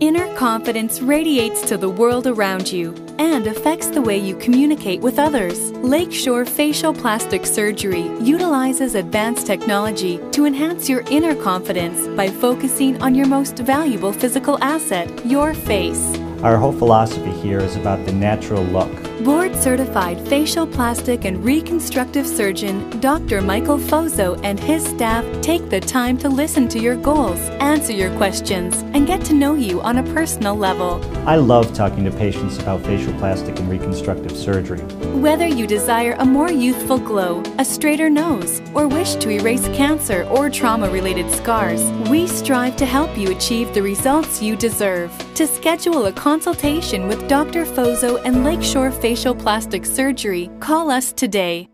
Inner confidence radiates to the world around you and affects the way you communicate with others. Lakeshore Facial Plastic Surgery utilizes advanced technology to enhance your inner confidence by focusing on your most valuable physical asset, your face. Our whole philosophy here is about the natural look. Board certified facial plastic and reconstructive surgeon Dr. Michael Fozo and his staff take the time to listen to your goals, answer your questions, and get to know you on a personal level. I love talking to patients about facial plastic and reconstructive surgery. Whether you desire a more youthful glow, a straighter nose, or wish to erase cancer or trauma related scars, we strive to help you achieve the results you deserve. To schedule a consultation with Dr. Fozo and Lakeshore Facial Plastic Surgery, call us today